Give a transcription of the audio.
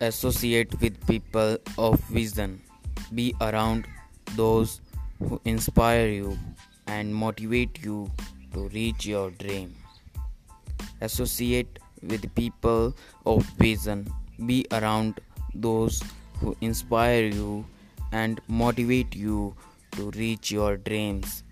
Associate with people of vision. Be around those who inspire you and motivate you to reach your dream. Associate with people of vision. Be around those who inspire you and motivate you to reach your dreams.